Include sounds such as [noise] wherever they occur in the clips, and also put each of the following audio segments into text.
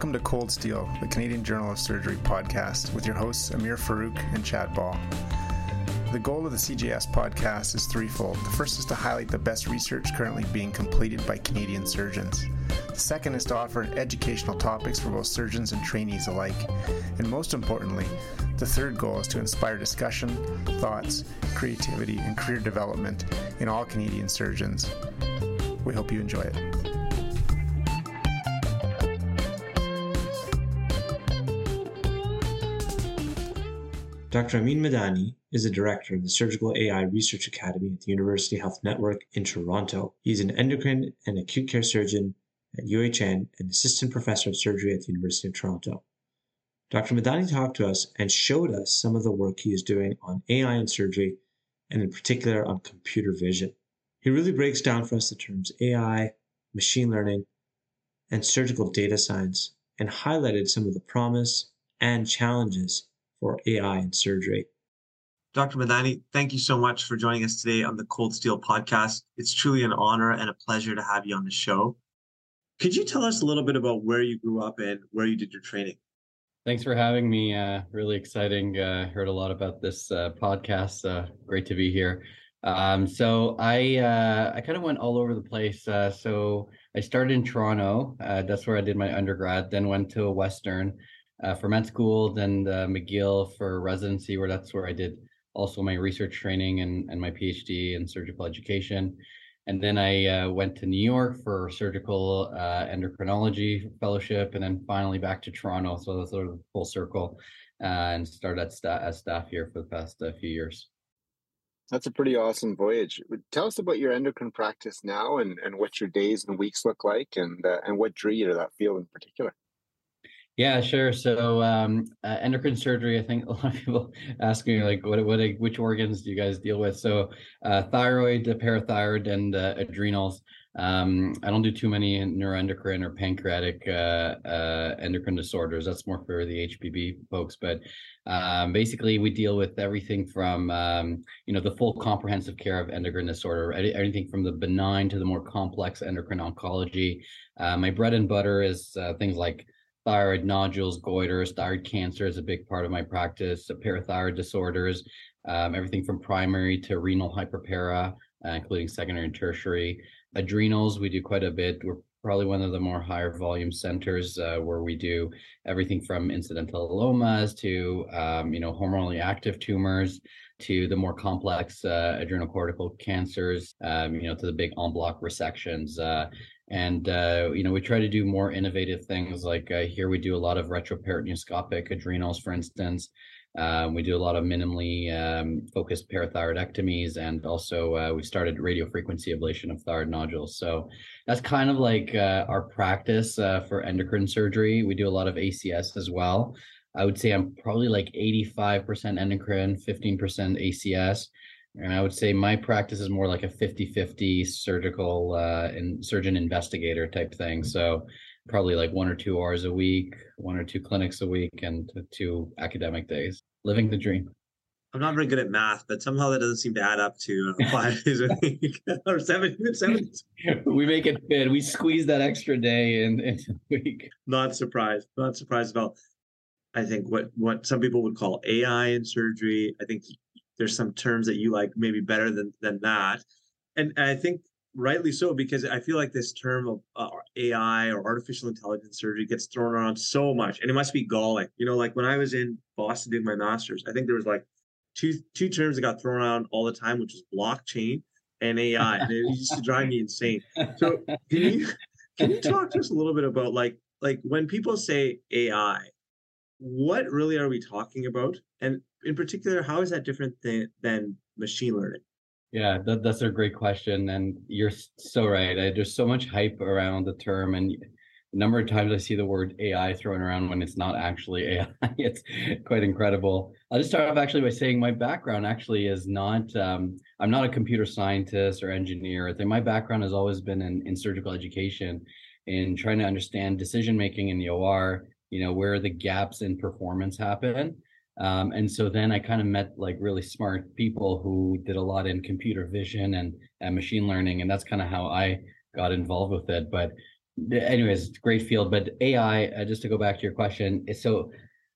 Welcome to Cold Steel, the Canadian Journal of Surgery podcast, with your hosts Amir Farouk and Chad Ball. The goal of the CJS podcast is threefold. The first is to highlight the best research currently being completed by Canadian surgeons. The second is to offer educational topics for both surgeons and trainees alike. And most importantly, the third goal is to inspire discussion, thoughts, creativity, and career development in all Canadian surgeons. We hope you enjoy it. Dr. Amin Madani is the director of the Surgical AI Research Academy at the University Health Network in Toronto. He's an endocrine and acute care surgeon at UHN and assistant professor of surgery at the University of Toronto. Dr. Madani talked to us and showed us some of the work he is doing on AI in surgery and in particular on computer vision. He really breaks down for us the terms AI, machine learning, and surgical data science and highlighted some of the promise and challenges for AI in surgery. Dr. Madani, thank you so much for joining us today on the Cold Steel podcast. It's truly an honor and a pleasure to have you on the show. Could you tell us a little bit about where you grew up and where you did your training? Thanks for having me. Uh, really exciting. Uh, heard a lot about this uh, podcast. Uh, great to be here. Um, so I uh, I kind of went all over the place. Uh, so I started in Toronto. that's where I did my undergrad. Then went to Western uh, for med school, then the McGill for residency, where that's where I did also my research training and, and my PhD in surgical education. And then I uh, went to New York for surgical uh, endocrinology fellowship, and then finally back to Toronto. So that's sort of full circle, uh, and started at sta- as staff here for the past uh, few years. That's a pretty awesome voyage. Tell us about your endocrine practice now, and, and what your days and weeks look like, and uh, and what drew you to that field in particular. Yeah, sure. So um, uh, endocrine surgery, I think [laughs] a lot of people ask me like, what, what, which organs do you guys deal with? So uh, thyroid, parathyroid, and uh, adrenals. Um, I don't do too many neuroendocrine or pancreatic uh, uh, endocrine disorders. That's more for the HPB folks. But um, basically, we deal with everything from um, you know the full comprehensive care of endocrine disorder, anything from the benign to the more complex endocrine oncology. Uh, my bread and butter is things like thyroid nodules, goiters, thyroid cancer is a big part of my practice, parathyroid disorders, um, everything from primary to renal hyperpara, uh, including secondary and tertiary. Adrenals, we do quite a bit. We're probably one of the more higher volume centers uh, where we do everything from incidental adenomas to um, you know hormonally active tumors to the more complex uh, adrenocortical cancers, um, you know, to the big en bloc resections. Uh, and uh, you know we try to do more innovative things like uh, here we do a lot of retroperitoneoscopic adrenals for instance. Um, we do a lot of minimally um, focused parathyroidectomies and also uh, we started radiofrequency ablation of thyroid nodules. So that's kind of like uh, our practice uh, for endocrine surgery. We do a lot of acs as well. I would say i'm probably like 85% endocrine 15% acs and I would say my practice is more like a 50-50 surgical uh, and surgeon investigator type thing. So probably like one or two hours a week, one or two clinics a week, and two academic days. Living the dream. I'm not very good at math, but somehow that doesn't seem to add up to uh, five [laughs] days a week [laughs] or seven, seven. we make it fit. We squeeze that extra day in, in [laughs] a week. Not surprised. Not surprised at all. I think what what some people would call AI in surgery. I think there's some terms that you like maybe better than than that. And, and i think rightly so because i feel like this term of uh, ai or artificial intelligence surgery gets thrown around so much and it must be galling. You know like when i was in boston doing my master's i think there was like two two terms that got thrown around all the time which was blockchain and ai and it used to drive me insane. So can you can you talk to us a little bit about like like when people say ai what really are we talking about and in particular, how is that different than, than machine learning? Yeah, that, that's a great question. And you're so right. I, there's so much hype around the term. And the number of times I see the word AI thrown around when it's not actually [laughs] AI, it's quite incredible. I'll just start off actually by saying my background actually is not, um, I'm not a computer scientist or engineer. I think my background has always been in, in surgical education in trying to understand decision making in the OR, you know, where the gaps in performance happen um, and so then I kind of met like really smart people who did a lot in computer vision and, and machine learning. And that's kind of how I got involved with it. But anyways, it's great field. But AI, uh, just to go back to your question, so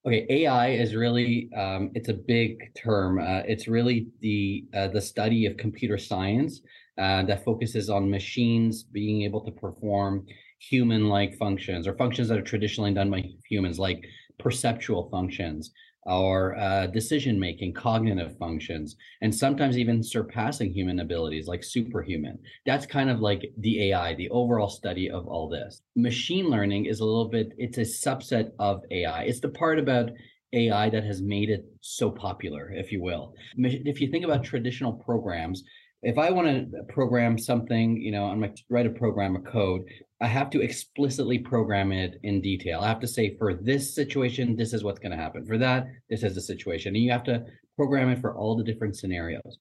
okay. AI is really um, it's a big term. Uh, it's really the uh, the study of computer science uh, that focuses on machines being able to perform human-like functions or functions that are traditionally done by humans, like perceptual functions, or uh, decision making, cognitive functions, and sometimes even surpassing human abilities like superhuman. That's kind of like the AI, the overall study of all this. Machine learning is a little bit, it's a subset of AI. It's the part about AI that has made it so popular, if you will. If you think about traditional programs, if I want to program something, you know, I'm going to write a program, a code, I have to explicitly program it in detail. I have to say for this situation, this is what's going to happen. For that, this is the situation. And you have to program it for all the different scenarios.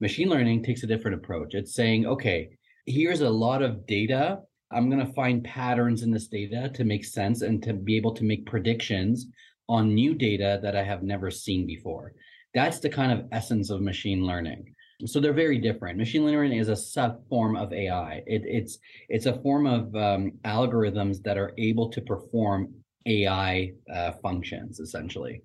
Machine learning takes a different approach. It's saying, okay, here's a lot of data. I'm going to find patterns in this data to make sense and to be able to make predictions on new data that I have never seen before. That's the kind of essence of machine learning. So they're very different. Machine learning is a sub form of AI. It, it's it's a form of um, algorithms that are able to perform AI uh, functions essentially.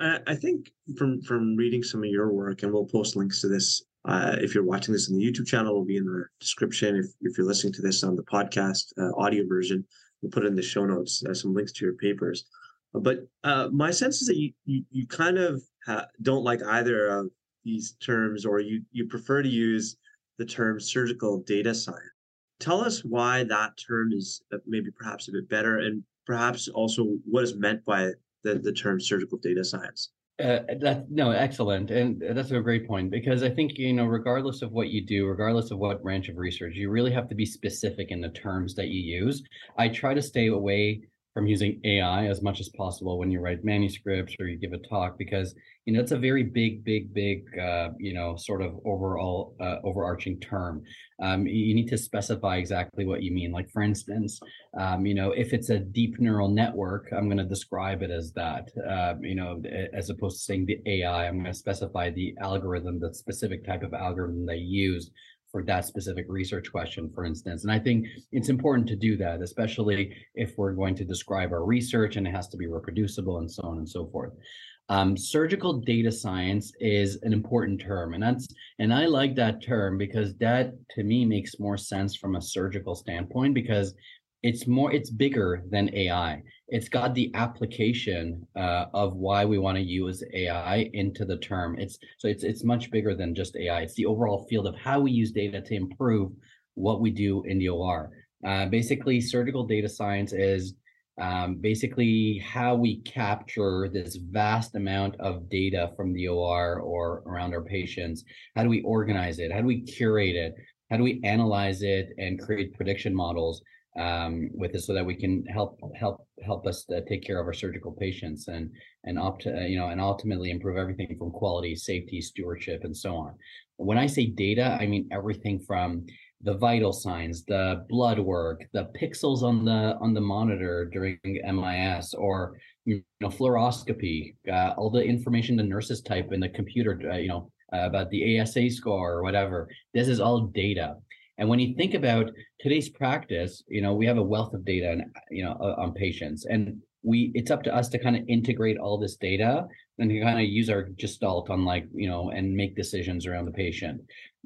I think from from reading some of your work, and we'll post links to this. Uh, if you're watching this in the YouTube channel, will be in the description. If if you're listening to this on the podcast uh, audio version, we'll put in the show notes uh, some links to your papers. But uh, my sense is that you you, you kind of ha- don't like either of these terms or you, you prefer to use the term surgical data science. Tell us why that term is uh, maybe perhaps a bit better and perhaps also what is meant by the, the term surgical data science. Uh, that no, excellent, and that's a great point because I think you know, regardless of what you do, regardless of what branch of research, you really have to be specific in the terms that you use. I try to stay away from using AI as much as possible when you write manuscripts or you give a talk because you know it's a very big, big, big uh, you know sort of overall uh, overarching term. Um, you need to specify exactly what you mean. Like for instance, um, you know if it's a deep neural network, I'm going to describe it as that. Uh, you know as opposed to saying the AI, I'm going to specify the algorithm, the specific type of algorithm they use for that specific research question, for instance. And I think it's important to do that, especially if we're going to describe our research and it has to be reproducible and so on and so forth. Um, surgical data science is an important term, and that's and I like that term because that to me makes more sense from a surgical standpoint because it's more it's bigger than AI. It's got the application uh, of why we want to use AI into the term. It's so it's it's much bigger than just AI. It's the overall field of how we use data to improve what we do in the OR. Uh, basically, surgical data science is um, basically how we capture this vast amount of data from the OR or around our patients. How do we organize it? How do we curate it? How do we analyze it and create prediction models? Um, with this so that we can help help help us uh, take care of our surgical patients and and opt uh, you know and ultimately improve everything from quality safety stewardship and so on. When i say data i mean everything from the vital signs the blood work the pixels on the on the monitor during mis or you know fluoroscopy uh, all the information the nurses type in the computer uh, you know uh, about the asa score or whatever. This is all data and when you think about today's practice, you know, we have a wealth of data, and you know, on patients, and we it's up to us to kind of integrate all this data and to kind of use our gestalt on like you know and make decisions around the patient.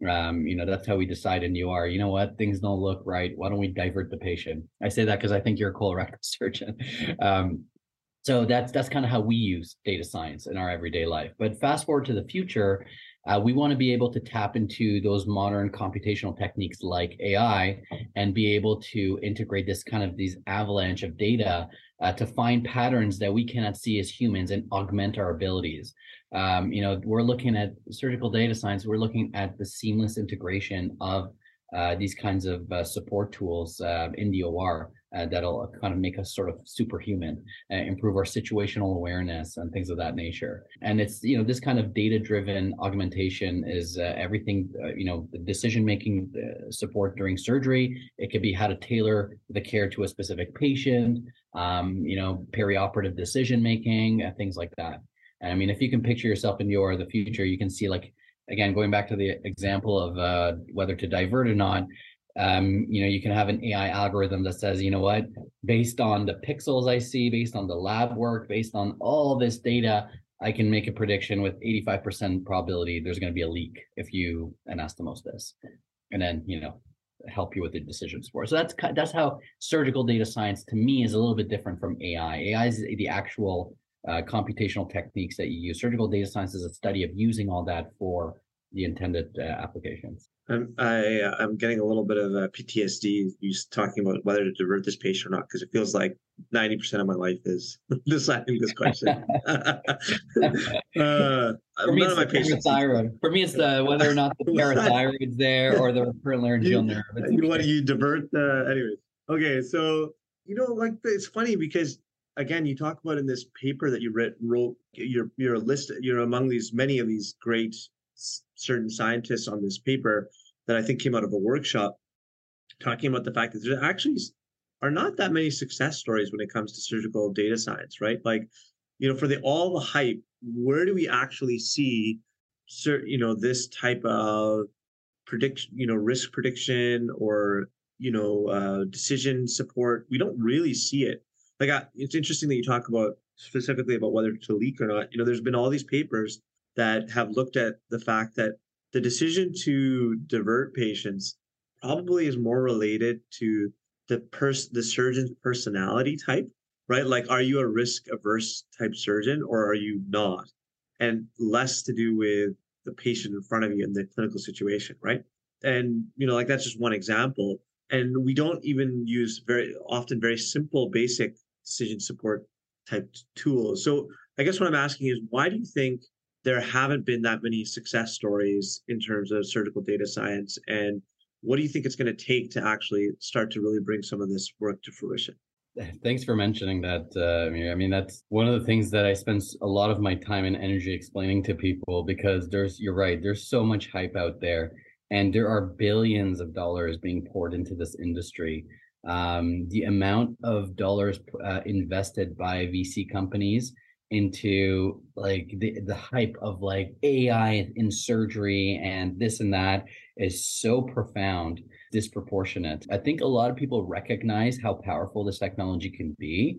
Um, you know, that's how we decide in OR. You know what, things don't look right. Why don't we divert the patient? I say that because I think you're a colorectal [laughs] surgeon. Um, so that's that's kind of how we use data science in our everyday life. But fast forward to the future, uh, we want to be able to tap into those modern computational techniques like AI and be able to integrate this kind of these avalanche of data uh, to find patterns that we cannot see as humans and augment our abilities. Um, you know, we're looking at surgical data science. We're looking at the seamless integration of uh, these kinds of uh, support tools uh, in the OR uh, that'll kind of make us sort of superhuman, uh, improve our situational awareness and things of that nature. And it's you know this kind of data-driven augmentation is uh, everything uh, you know the decision-making uh, support during surgery. It could be how to tailor the care to a specific patient. Um, you know, perioperative decision-making, uh, things like that. And I mean, if you can picture yourself in your the future, you can see like again going back to the example of whether to divert or not um, you know, you can have an AI algorithm that says, you know what, based on the pixels I see, based on the lab work, based on all this data, I can make a prediction with 85% probability there's going to be a leak if you anastomose this. And then, you know, help you with the decision support. So that's that's how surgical data science to me is a little bit different from AI. AI is the actual uh, computational techniques that you use. Surgical data science is a study of using all that for the intended uh, applications. I'm I, uh, I'm getting a little bit of uh, PTSD. You talking about whether to divert this patient or not because it feels like ninety percent of my life is [laughs] deciding this question. [laughs] uh, For me, it's the parathyroid. For me, it's [laughs] the whether or not the parathyroid's there or the recurrent laryngeal nerve. You want you divert the anyways. Okay, so you know, like it's funny because again, you talk about in this paper that you wrote, you're you're a list, you're among these many of these great certain scientists on this paper that I think came out of a workshop talking about the fact that there actually are not that many success stories when it comes to surgical data science, right? Like, you know, for the all the hype, where do we actually see, certain, you know, this type of prediction, you know, risk prediction or you know, uh, decision support? We don't really see it. Like, I, it's interesting that you talk about specifically about whether to leak or not. You know, there's been all these papers that have looked at the fact that the decision to divert patients probably is more related to the pers- the surgeon's personality type, right? Like, are you a risk averse type surgeon or are you not? And less to do with the patient in front of you in the clinical situation, right? And you know, like that's just one example. And we don't even use very often very simple, basic decision support type tools. So I guess what I'm asking is, why do you think there haven't been that many success stories in terms of surgical data science. And what do you think it's going to take to actually start to really bring some of this work to fruition? [laughs] Thanks for mentioning that, uh, I mean, that's one of the things that I spend a lot of my time and energy explaining to people because there's, you're right, there's so much hype out there and there are billions of dollars being poured into this industry. Um, the amount of dollars uh, invested by VC companies into like the, the hype of like AI in surgery and this and that is so profound, disproportionate. I think a lot of people recognize how powerful this technology can be.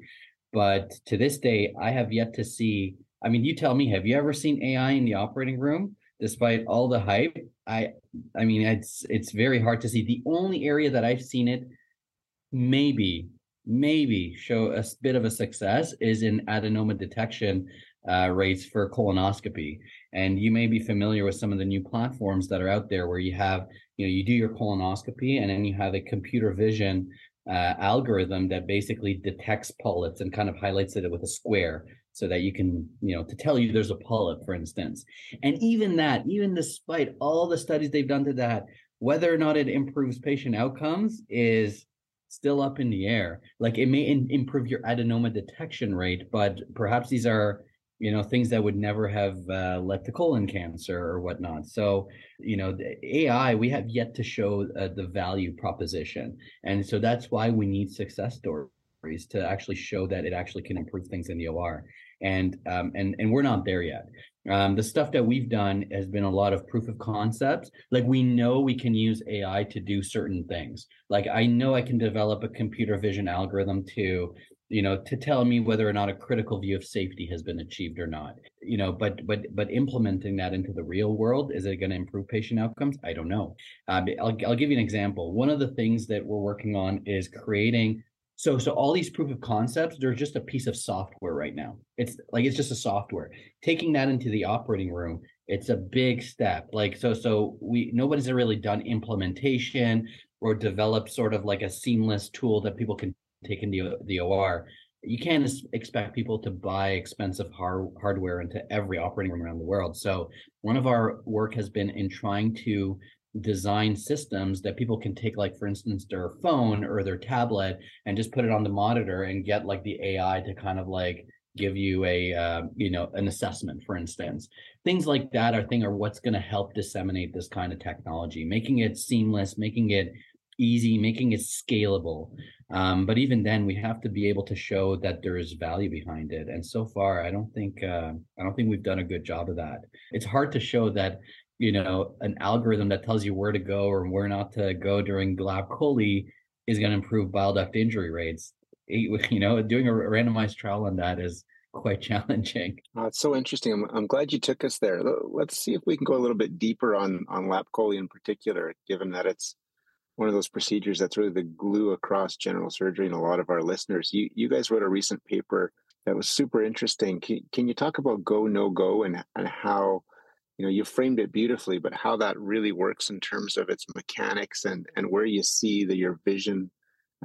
But to this day, I have yet to see. I mean, you tell me, have you ever seen AI in the operating room? Despite all the hype, I I mean it's it's very hard to see. The only area that I've seen it maybe maybe show a bit of a success is in adenoma detection uh, rates for colonoscopy. And you may be familiar with some of the new platforms that are out there where you have, you know, you do your colonoscopy and then you have a computer vision uh, algorithm that basically detects polyps and kind of highlights it with a square so that you can, you know, to tell you there's a polyp, for instance. And even that, even despite all the studies they've done to that, whether or not it improves patient outcomes is still up in the air. Like it may in, improve your adenoma detection rate, but perhaps these are you know things that would never have uh, led to colon cancer or whatnot. So you know AI we have yet to show uh, the value proposition, and so that's why we need success stories to actually show that it actually can improve things in the OR. And um, and and we're not there yet. Um, the stuff that we've done has been a lot of proof of concepts. Like we know we can use AI to do certain things. Like I know I can develop a computer vision algorithm to, you know, to tell me whether or not a critical view of safety has been achieved or not. You know, but but but implementing that into the real world is it going to improve patient outcomes? I don't know. Um, I'll I'll give you an example. One of the things that we're working on is creating so so all these proof of concepts, they're just a piece of software right now. It's like it's just a software. Taking that into the operating room, it's a big step. Like so so we nobody's really done implementation or developed sort of like a seamless tool that people can take into the OR. You can't expect people to buy expensive hard, hardware into every operating room around the world. So one of our work has been in trying to design systems that people can take like for instance their phone or their tablet and just put it on the monitor and get like the ai to kind of like give you a uh, you know an assessment for instance. Things like that i think are what's going to help disseminate this kind of technology making it seamless making it easy making it scalable. Um, but even then we have to be able to show that there is value behind it. And so far i don't think uh, i don't think we've done a good job of that. It's hard to show that you know, an algorithm that tells you where to go or where not to go during chole is going to improve bile duct injury rates. [laughs] You know, doing a randomized trial on that is quite [laughs] challenging. Oh, it's so interesting. I'm, I'm glad you took us there. Let's see if we can go a little bit deeper on on lap chole in particular, given that it's one of those procedures that's really the glue across general surgery and a lot of our listeners. You you guys wrote a recent paper that was super interesting. Can, can you talk about go no go and and how you know you framed it beautifully, but how that really works in terms of its mechanics and and where you see the your vision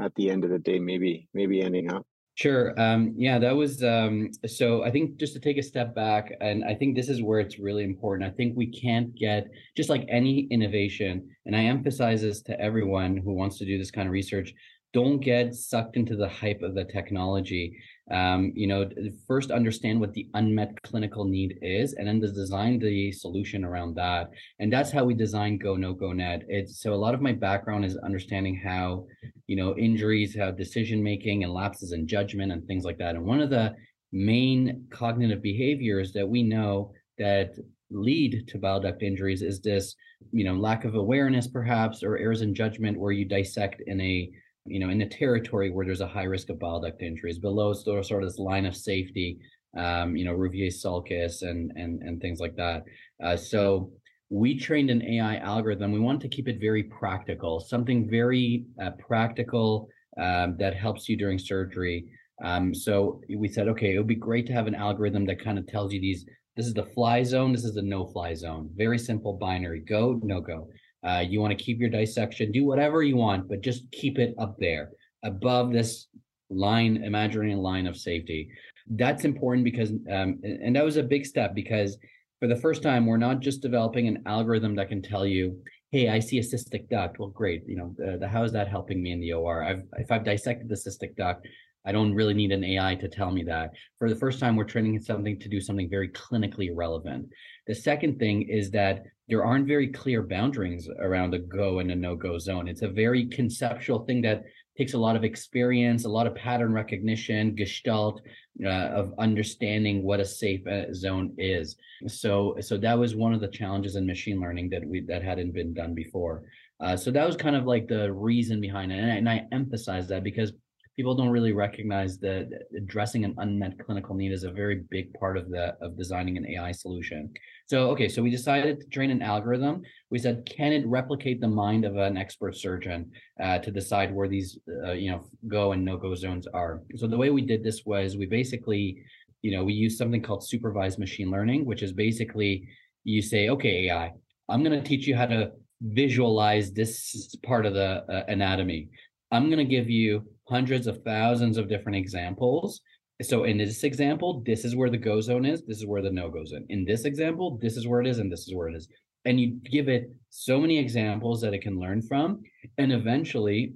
at the end of the day maybe maybe ending up. Sure. Um, yeah, that was um, so. I think just to take a step back, and I think this is where it's really important. I think we can't get just like any innovation, and I emphasize this to everyone who wants to do this kind of research. Don't get sucked into the hype of the technology um, you know, first understand what the unmet clinical need is, and then to design the solution around that. And that's how we design Go No Go Net. It's so a lot of my background is understanding how, you know, injuries, how decision making and lapses in judgment and things like that. And one of the main cognitive behaviors that we know that lead to bile duct injuries is this, you know, lack of awareness perhaps or errors in judgment where you dissect in a you know, in a territory where there's a high risk of bile duct injuries, below sort of this line of safety, um, you know, Rouviere sulcus and and and things like that. Uh, so we trained an AI algorithm. We want to keep it very practical, something very uh, practical um, that helps you during surgery. Um, so we said, okay, it would be great to have an algorithm that kind of tells you these. This is the fly zone. This is the no fly zone. Very simple binary: go, no go. Uh, you want to keep your dissection, do whatever you want, but just keep it up there above this line, imaginary line of safety. That's important because, um, and that was a big step because for the first time, we're not just developing an algorithm that can tell you, hey, I see a cystic duct. Well, great. You know, the, the, how is that helping me in the OR? I've, if I've dissected the cystic duct, I don't really need an AI to tell me that. For the first time, we're training something to do something very clinically relevant. The second thing is that there aren't very clear boundaries around a go and a no-go zone. It's a very conceptual thing that takes a lot of experience, a lot of pattern recognition, gestalt uh, of understanding what a safe uh, zone is. So, so that was one of the challenges in machine learning that we that hadn't been done before. Uh, so that was kind of like the reason behind it, and I, and I emphasize that because people don't really recognize that addressing an unmet clinical need is a very big part of the of designing an AI solution. So okay, so we decided to train an algorithm. We said, can it replicate the mind of an expert surgeon uh, to decide where these uh, you know go and no go zones are? So the way we did this was we basically, you know, we used something called supervised machine learning, which is basically you say, okay, AI, I'm going to teach you how to visualize this part of the uh, anatomy. I'm going to give you hundreds of thousands of different examples. So in this example, this is where the go zone is. This is where the no go zone. In this example, this is where it is, and this is where it is. And you give it so many examples that it can learn from, and eventually,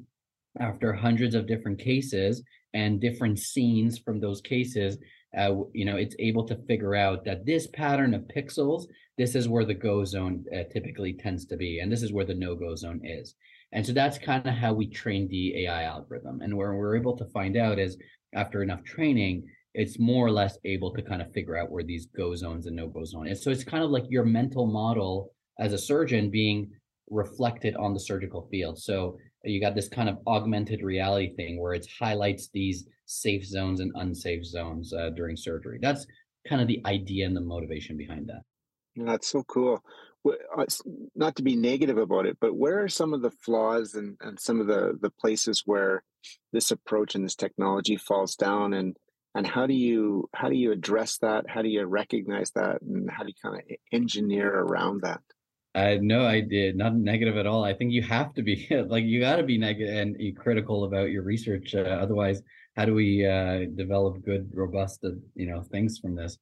after hundreds of different cases and different scenes from those cases, uh, you know, it's able to figure out that this pattern of pixels, this is where the go zone uh, typically tends to be, and this is where the no go zone is. And so that's kind of how we train the AI algorithm. And where we're able to find out is after enough training, it's more or less able to kind of figure out where these go zones and no go zones. And so it's kind of like your mental model as a surgeon being reflected on the surgical field. So you got this kind of augmented reality thing where it highlights these safe zones and unsafe zones uh, during surgery. That's kind of the idea and the motivation behind that. That's so cool. Uh, not to be negative about it, but where are some of the flaws and, and some of the, the places where this approach and this technology falls down and and how do you how do you address that? How do you recognize that and how do you kind of engineer around that? Uh, no, I did not negative at all. I think you have to be [laughs] like you got to be negative and critical about your research. Uh, otherwise, how do we uh, develop good, robust, uh, you know, things from this?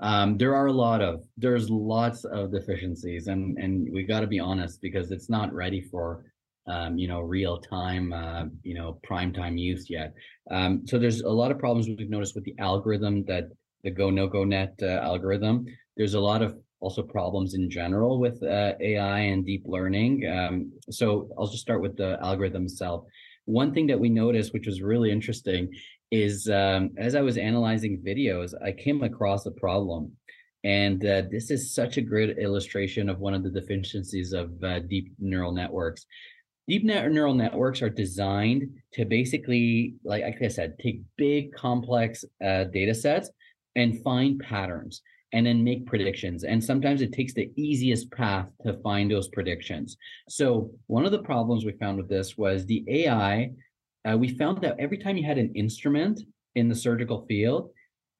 Um, there are a lot of there's lots of deficiencies and and we got to be honest because it's not ready for um, you know real time uh, you know prime time use yet. Um, so there's a lot of problems we've noticed with the algorithm that the go no go net uh, algorithm. There's a lot of also problems in general with uh, ai and deep learning. Um, so i'll just start with the algorithm itself. One thing that we noticed which was really interesting is um, as I was analyzing videos, I came across a problem. And uh, this is such a great illustration of one of the deficiencies of uh, deep neural networks. Deep neural networks are designed to basically, like, like I said, take big complex uh, data sets and find patterns and then make predictions. And sometimes it takes the easiest path to find those predictions. So one of the problems we found with this was the AI. Uh, we found that every time you had an instrument in the surgical field,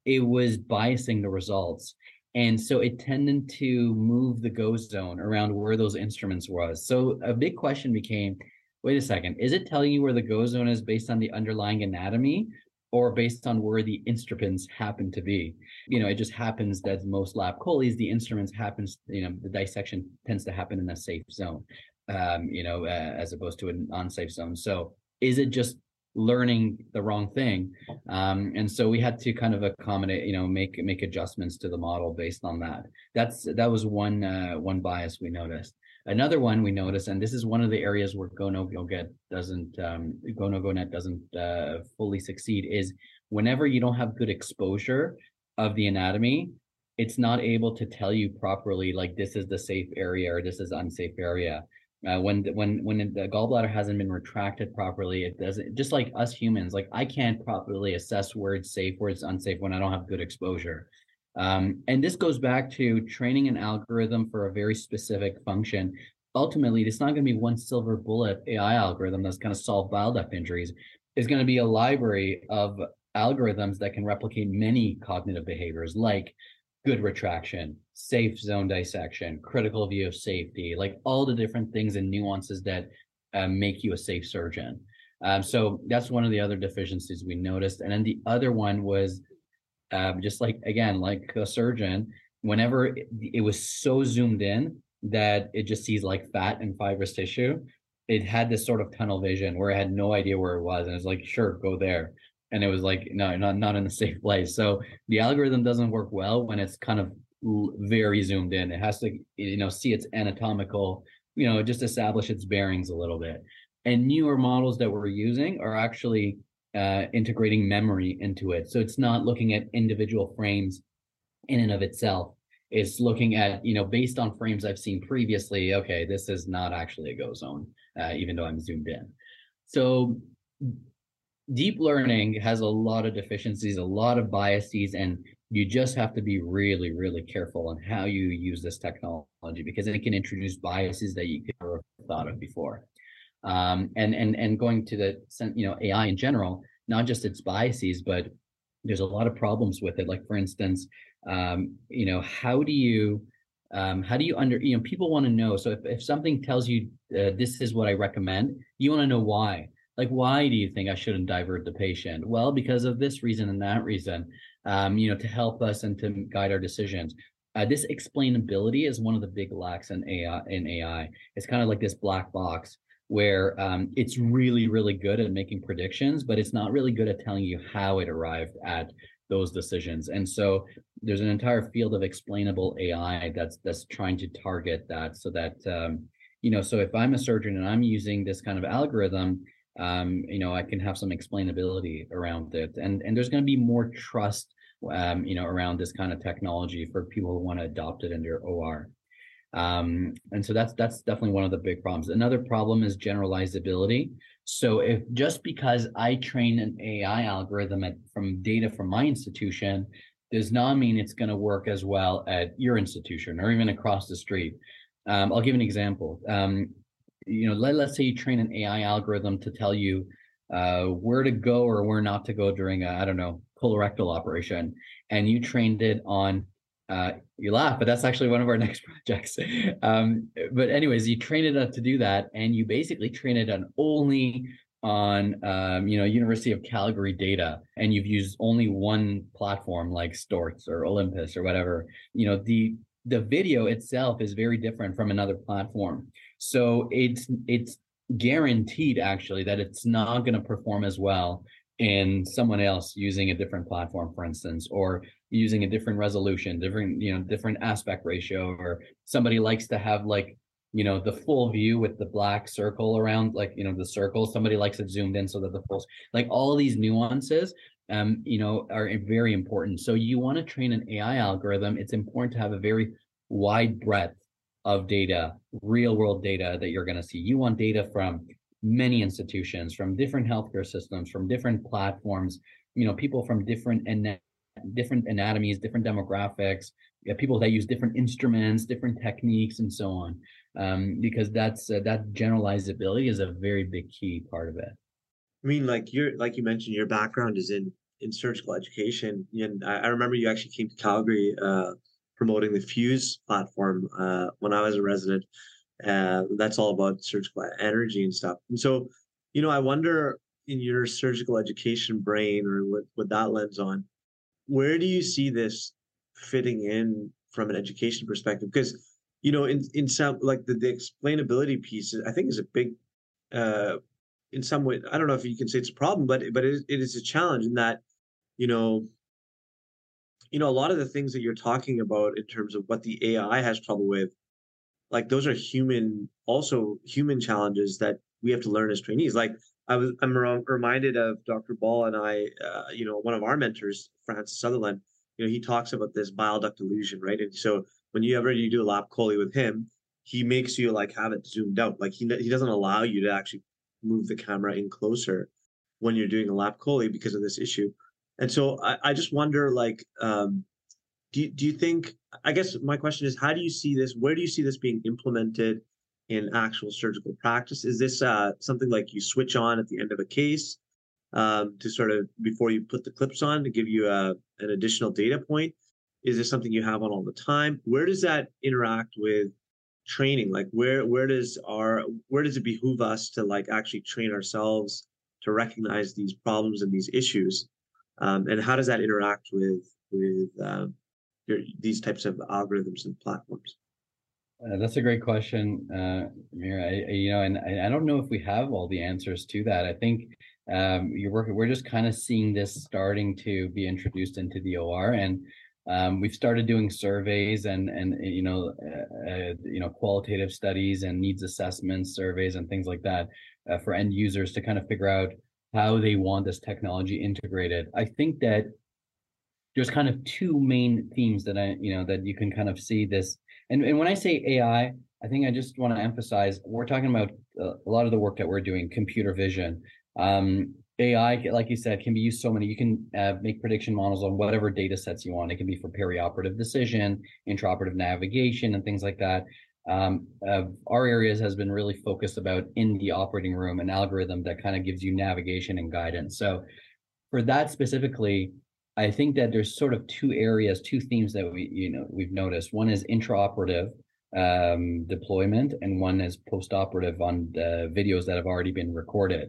it was biasing the results. And so it tended to move the go zone around where those instruments was. So a big question became, wait a second, is it telling you where the go zone is based on the underlying anatomy or based on where the instruments happen to be? You know, it just happens that most lap choles, the instruments happens, you know, the dissection tends to happen in a safe zone, um, you know, uh, as opposed to an unsafe zone. So is it just learning the wrong thing? Um, and so we had to kind of accommodate you know make make adjustments to the model based on that. That's that was one uh, one bias we noticed. Another one we noticed and this is one of the areas where go no go get doesn't um, go no go net doesn't uh, fully succeed is whenever you don't have good exposure of the anatomy it's not able to tell you properly like this is the safe area or this is unsafe area uh, when when when the gallbladder hasn't been retracted properly, it doesn't. Just like us humans, like I can't properly assess it's safe, it's unsafe when I don't have good exposure. Um, and this goes back to training an algorithm for a very specific function. Ultimately, it's not going to be one silver bullet AI algorithm that's going to solve bile duct injuries. It's going to be a library of algorithms that can replicate many cognitive behaviors like good retraction, safe zone dissection, critical view of safety, like all the different things and nuances that uh, make you a safe surgeon. Um, so that's one of the other deficiencies we noticed. And then the other one was um, just like, again, like a surgeon, whenever it, it was so zoomed in that it just sees like fat and fibrous tissue, it had this sort of tunnel vision where I had no idea where it was. And it's like, sure, go there and it was like no not not in a safe place. So the algorithm doesn't work well when it's kind of very zoomed in. It has to you know see its anatomical you know just establish its bearings a little bit. And newer models that we're using are actually uh, integrating memory into it. So it's not looking at individual frames in and of itself. It's looking at you know based on frames i've seen previously okay this is not actually a go zone uh, even though i'm zoomed in. So deep learning has a lot of deficiencies, a lot of biases, and you just have to be really, really careful on how you use this technology because it can introduce biases that you never thought of before. Um, and and and going to the you know AI in general, not just its biases, but there's a lot of problems with it. Like for instance, um, you know, how do you um, how do you under you know people want to know so if, if something tells you uh, this is what i recommend you want to know why like why do you think i shouldn't divert the patient? Well because of this reason and that reason um, you know to help us and to guide our decisions. Uh, this explainability is one of the big lacks in ai in ai it's kind of like this black box where um, it's really really good at making predictions but it's not really good at telling you how it arrived at those decisions. And so there's an entire field of explainable ai that's that's trying to target that so that um, you know so if i'm a surgeon and i'm using this kind of algorithm um, you know, I can have some explainability around it, and and there's going to be more trust, um, you know, around this kind of technology for people who want to adopt it in their OR. Um, and so that's that's definitely one of the big problems. Another problem is generalizability. So if just because I train an AI algorithm at, from data from my institution does not mean it's going to work as well at your institution or even across the street. Um, I'll give an example. Um, you know, let, let's say you train an AI algorithm to tell you uh, where to go or where not to go during a, I don't know, colorectal operation, and you trained it on, uh, you laugh, but that's actually one of our [laughs] next projects. um, but anyways, you train it to do that, and you basically train it on only on um, you know University of Calgary data, and you've used only one platform like Storz or Olympus or whatever. You know the the video itself is very different from another platform. So it's it's guaranteed actually that it's not going to perform as well in someone else using a different platform, for instance, or using a different resolution, different, you know, different aspect ratio, or somebody likes to have like, you know, the full view with the black circle around, like, you know, the circle. Somebody likes it zoomed in so that the full, like all these nuances um, you know, are very important. So you want to train an AI algorithm. It's important to have a very wide breadth of data, real world data that you're going to see. You want data from many institutions, from different healthcare systems, from different platforms, you know, people from different and different anatomies, different demographics, people that use different instruments, different techniques, and so on. Um, because that's uh, that generalizability is a very big key part of it. I mean, like you're like you mentioned, your background is in in surgical education, and I, I remember you actually came to Calgary uh, promoting the Fuse platform uh, when I was a resident. Uh, that's all about surgical energy and stuff. And so, you know, I wonder in your surgical education brain or with, with that lens on, where do you see this fitting in from an education perspective? Because, you know, in, in some like the, the explainability piece, I think is a big, uh, in some way, I don't know if you can say it's a problem, but but it, it is a challenge in that, you know, you know, a lot of the things that you're talking about in terms of what the AI has trouble with, like those are human, also human challenges that we have to learn as trainees. Like I was, I'm reminded of Dr. Ball and I, uh, you know, one of our mentors, Francis Sutherland. You know, he talks about this bile duct illusion, right? And so when you ever you do a lap chole with him, he makes you like have it zoomed out. Like he he doesn't allow you to actually move the camera in closer when you're doing a lap chole because of this issue. And so I, I just wonder, like, um, do do you think? I guess my question is, how do you see this? Where do you see this being implemented in actual surgical practice? Is this uh, something like you switch on at the end of a case um, to sort of before you put the clips on to give you a, uh, an additional data point? Is this something you have on all the time? Where does that interact with training? Like, where where does our where does it behoove us to like actually train ourselves to recognize these problems and these issues? um, and how does that interact with with um, your, these types of algorithms and platforms? Uh, that's a great question, uh, Amir. I, I, you know, and I, I, don't know if we have all the answers to that. I think um, you're working. We're just kind of seeing this starting to be introduced into the OR, and um, we've started doing surveys and and you know, uh, uh, you know, qualitative studies and needs assessments, surveys, and things like that uh, for end users to kind of figure out how they want this technology integrated. I think that there's kind of two main themes that I, you know, that you can kind of see this. And, and when I say AI, I think I just want to emphasize we're talking about uh, a lot of the work that we're doing, computer vision. Um, AI, like you said, can be used so many. You can uh, make prediction models on whatever data sets you want. It can be for perioperative decision, intraoperative navigation, and things like that um, uh, our areas has been really focused about in the operating room, an algorithm that kind of gives you navigation and guidance. So for that specifically, I think that there's sort of two areas, two themes that we, you know, we've noticed. One is intraoperative um, deployment, and one is postoperative on the videos that have already been recorded.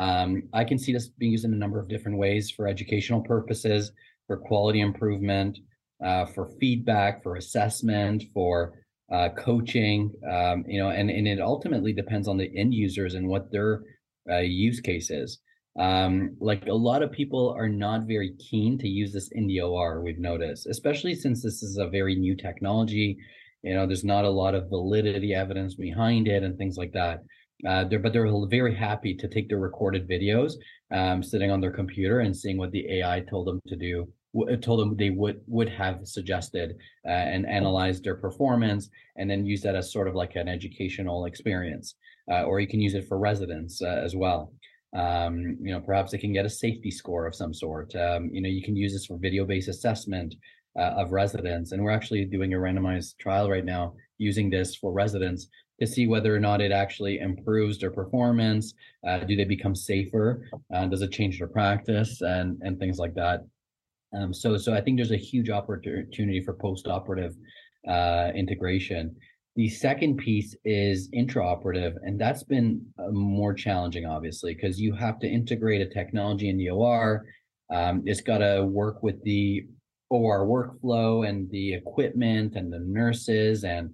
Um, I can see this being used in a number of different ways for educational purposes, for quality improvement, uh, for feedback, for assessment, for uh, coaching, um, you know, and, and it ultimately depends on the end users and what their uh, use case is. Um, like a lot of people are not very keen to use this in the OR, we've noticed, especially since this is a very new technology. You know, there's not a lot of validity evidence behind it and things like that. Uh, they're, but they're very happy to take their recorded videos, um, sitting on their computer and seeing what the AI told them to do told them they would would have suggested uh, and analyzed their performance and then use that as sort of like an educational experience uh, or you can use it for residents uh, as well. Um, you know perhaps they can get a safety score of some sort. Um, you know you can use this for video based assessment uh, of residents and we're actually doing a randomized trial right now using this for residents to see whether or not it actually improves their performance uh, do they become safer does it change their practice and and things like that um, so, so I think there's a huge opportunity for post-operative uh, integration. The second piece is intraoperative, and that's been uh, more challenging, obviously, because you have to integrate a technology in the OR. Um, it's got to work with the OR workflow and the equipment and the nurses, and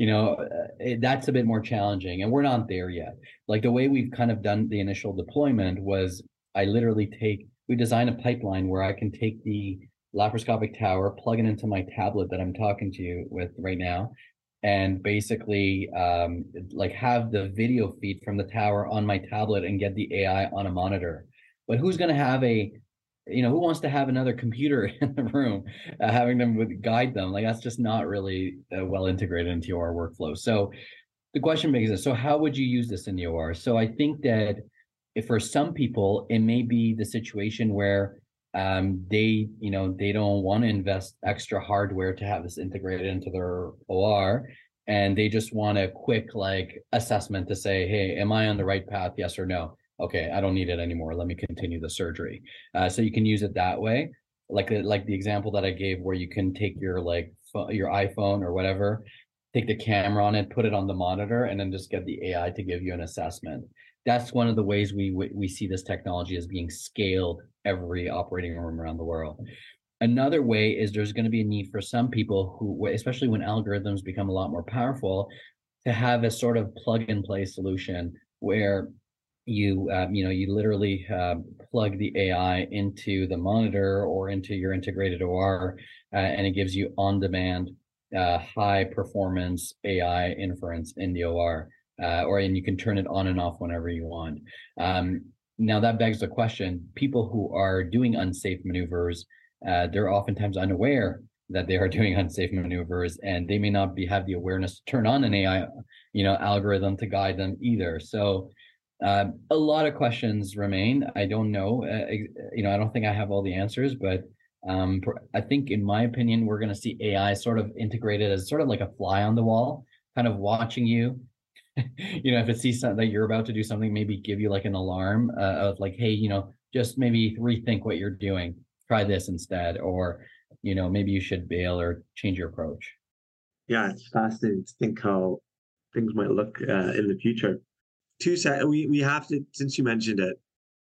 you know uh, it, that's a bit more challenging. And we're not there yet. Like the way we've kind of done the initial deployment was, I literally take we design a pipeline where I can take the laparoscopic tower, plug it into my tablet that I'm talking to you with right now, and basically um, like have the video feed from the tower on my tablet and get the AI on a monitor. But who's going to have a you know, who wants to have another computer [laughs] in the room, uh, having them with guide them? Like that's just not really uh, well integrated into your workflow. So the question begs so how would you use this in the OR? So I think that for some people, it may be the situation where um, they, you know, they don't want to invest extra hardware to have this integrated into their OR. And they just want a quick like assessment to say, hey, am I on the right path? Yes or no okay, I don't need it anymore. Let me continue the surgery. Uh, so you can use it that way. Like like the example that I gave, where you can take your like your iPhone or whatever, take the camera on it, put it on the monitor, and then just get the AI to give you an assessment. That's one of the ways we we see this technology as being scaled every operating room around the world. Another way is there's going to be a need for some people who, especially when algorithms become a lot more powerful, to have a sort of plug and play solution where you um, you know you literally uh, plug the AI into the monitor or into your integrated OR, uh, and it gives you on demand uh, high performance AI inference in the OR, uh, or and you can turn it on and off whenever you want. Um, now that begs the question: people who are doing unsafe maneuvers, uh, they're oftentimes unaware that they are [laughs] doing unsafe maneuvers, and they may not be have the awareness to turn on an AI, you know, algorithm to guide them either. So uh, a lot of questions remain. I don't know. Uh, you know, I don't think I have all the answers, but um, I think, in my opinion, we're going to see AI sort of integrated as sort of like a fly on the wall, kind of watching you. [laughs] you know, if it sees something that you're about to do something, maybe give you like an alarm uh, of like, hey, you know, just maybe rethink what you're doing. Try this instead, or you know, maybe you should bail or change your approach. Yeah, it's fascinating to think how things might look uh, in the future two sec. We we have to since you mentioned it.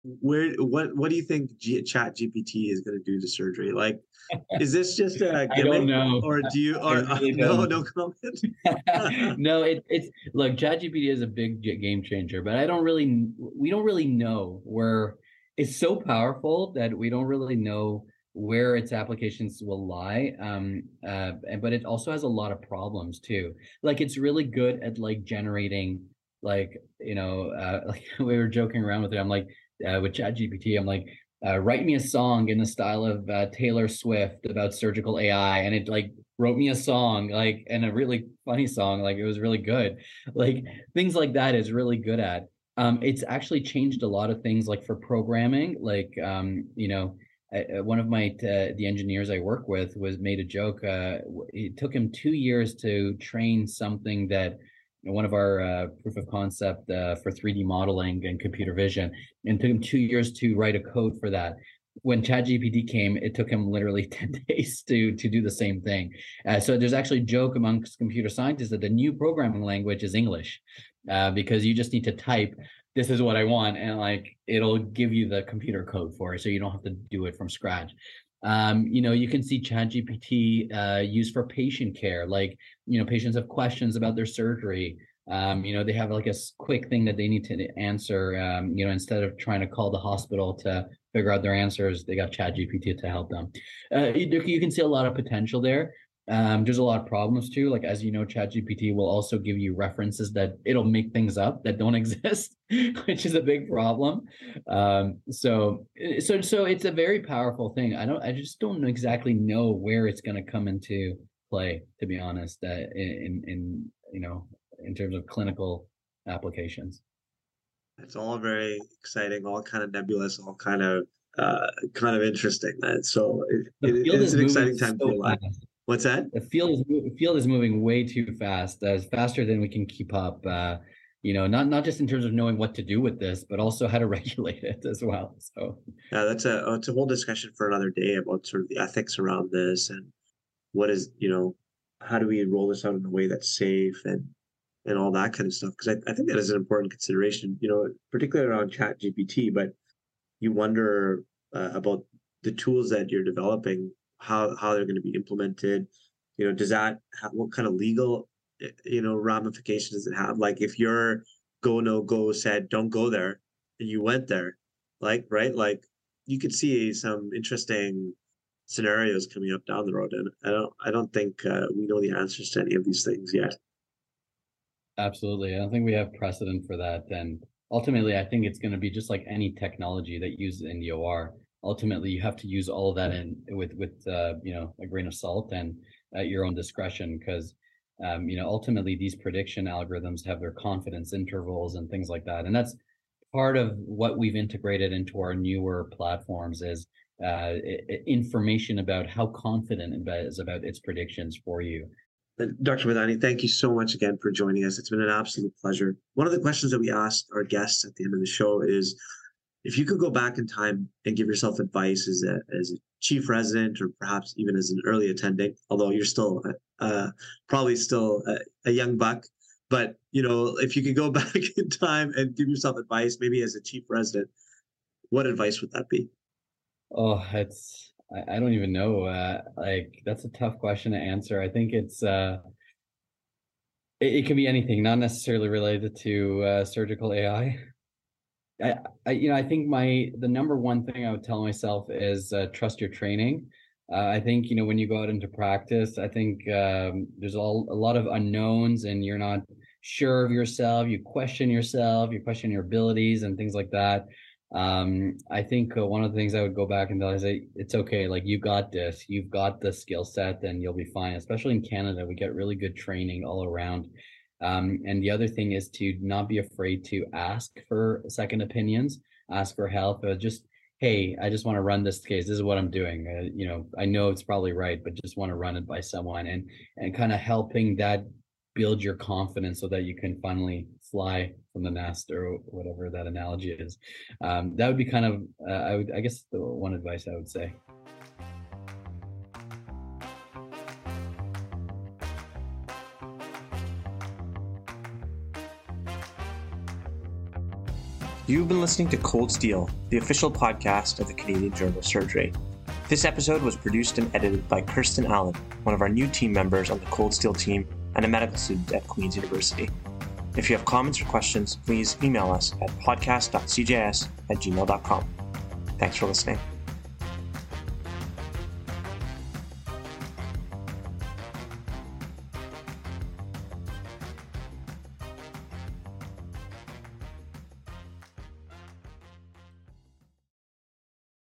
Where what what do you think G- Chat GPT is going to do to surgery? Like, [laughs] is this just a gimmick, I don't know. or do you? Or, really [laughs] no, no comment. [laughs] no, it, it's look. Chat GPT is a big game changer, but I don't really. We don't really know where it's so powerful that we don't really know where its applications will lie um uh but it also has a lot of problems too like it's really good at like generating like you know uh, [laughs] like we were joking around with it i'm like uh, with chat gpt i'm like uh, write me a song in the style of uh, taylor swift about surgical ai and it like wrote me a song like and a really funny song like it was really good [laughs] like things like that is really good at um it's actually changed a lot of things like for programming like um you know I, one of my uh, the engineers I work with was made a joke. Uh, it took him two years to train something that one of our uh, proof of concept uh, for 3D modeling and computer vision, and took him two years to write a code for that. When ChatGPT came, it took him literally [laughs] 10 days to to do the same thing. Uh, so there's actually a joke amongst computer scientists that the new programming language is English, uh, because you just need to type this is what I want, and like it'll give you the computer code for it, so you don't have to do it from scratch. Um, you know, you can see ChatGPT uh, used for patient care. Like, you know, patients have questions about their surgery. Um, you know, they have like a quick thing that they need to answer. Um, you know, instead of trying to call the hospital to figure out their answers, they got ChatGPT to help them. Uh, you, you can see a lot of potential there. Um, there's a lot of problems too. Like as you know, ChatGPT will also give you references that it'll make things up that don't [laughs] exist, which is a big problem. Um, so so so it's a very powerful thing. I don't I just don't exactly know where it's going to come into play. To be honest, uh, in in you know in terms of clinical applications. It's all very exciting, all kind of nebulous, all kind of uh, kind of interesting. Man. So it, it, it's an exciting time so to be alive. Fast What's that? The field is the field is moving way too fast, uh, faster than we can keep up. Uh, you know, not not just in terms of knowing what to do with this, but also how to [laughs] regulate it as well. So yeah, that's a it's a whole discussion for another day about sort of the ethics around this and what is you know how do we roll this out in a way that's safe and and all that kind of stuff because I, I think that is an important consideration you know particularly around chat gpt but you wonder uh, about the tools that you're developing how how they're going to be implemented. You know does that have what kind of legal you know ramifications does it have? Like if your go no go said don't go there and you went there like right? Like you could see some interesting scenarios coming up down the road and i don't i don't think uh, we know the answers to any of these things yet. Absolutely. I don't think we have precedent for that and ultimately i think it's going to be just like any technology that uses in the or ultimately you have to use all of that in with with uh, you know a grain of salt and at your own discretion because um, you know ultimately these prediction algorithms have their confidence intervals and things like that and that's part of what we've integrated into our newer platforms is uh, information about how confident it is about its predictions for you Dr. Madani, thank you so much again for joining us. It's been an absolute pleasure. One of the questions that we asked our guests at the end of the show is if you could go back in time and give yourself advice as a, as a chief resident or perhaps even as an early attending, although you're still uh, probably still a, a young buck, but you know, if you could go [laughs] back in time and give yourself advice, maybe as a chief resident, what advice would that be? Oh, it's I, I don't even know. Uh, like that's a tough question to answer. I think it's uh, it, it can be anything, not necessarily related to uh, surgical AI. I, I, you know, I think my the number one thing I would tell myself is uh, trust your training. Uh, I think you know when you go out into practice, I think um, there's all a lot of unknowns, and you're not sure of yourself. You question yourself, you question your abilities, and things like that um i think uh, one of the things i would go back and tell is that it's okay like you got this you've got the skill set and you'll be fine especially in canada we get really good training all around um and the other thing is to not be afraid to ask for second opinions ask for help uh, just hey i just want to run this case this is what i'm doing uh, you know i know it's probably right but just want to run it by someone and and kind of helping that build your confidence so that you can finally fly from the nest or whatever that analogy is. Um, that would be kind of, uh, I would, I guess, the one advice I would say. You've been listening to Cold Steel, the official podcast of the Canadian Journal of Surgery. This episode was produced and edited by Kirsten Allen, one of our new team members on the Cold Steel team and a medical student at Queen's University. If you have comments or questions, please email us at podcast.cjs at gmail.com. Thanks for listening.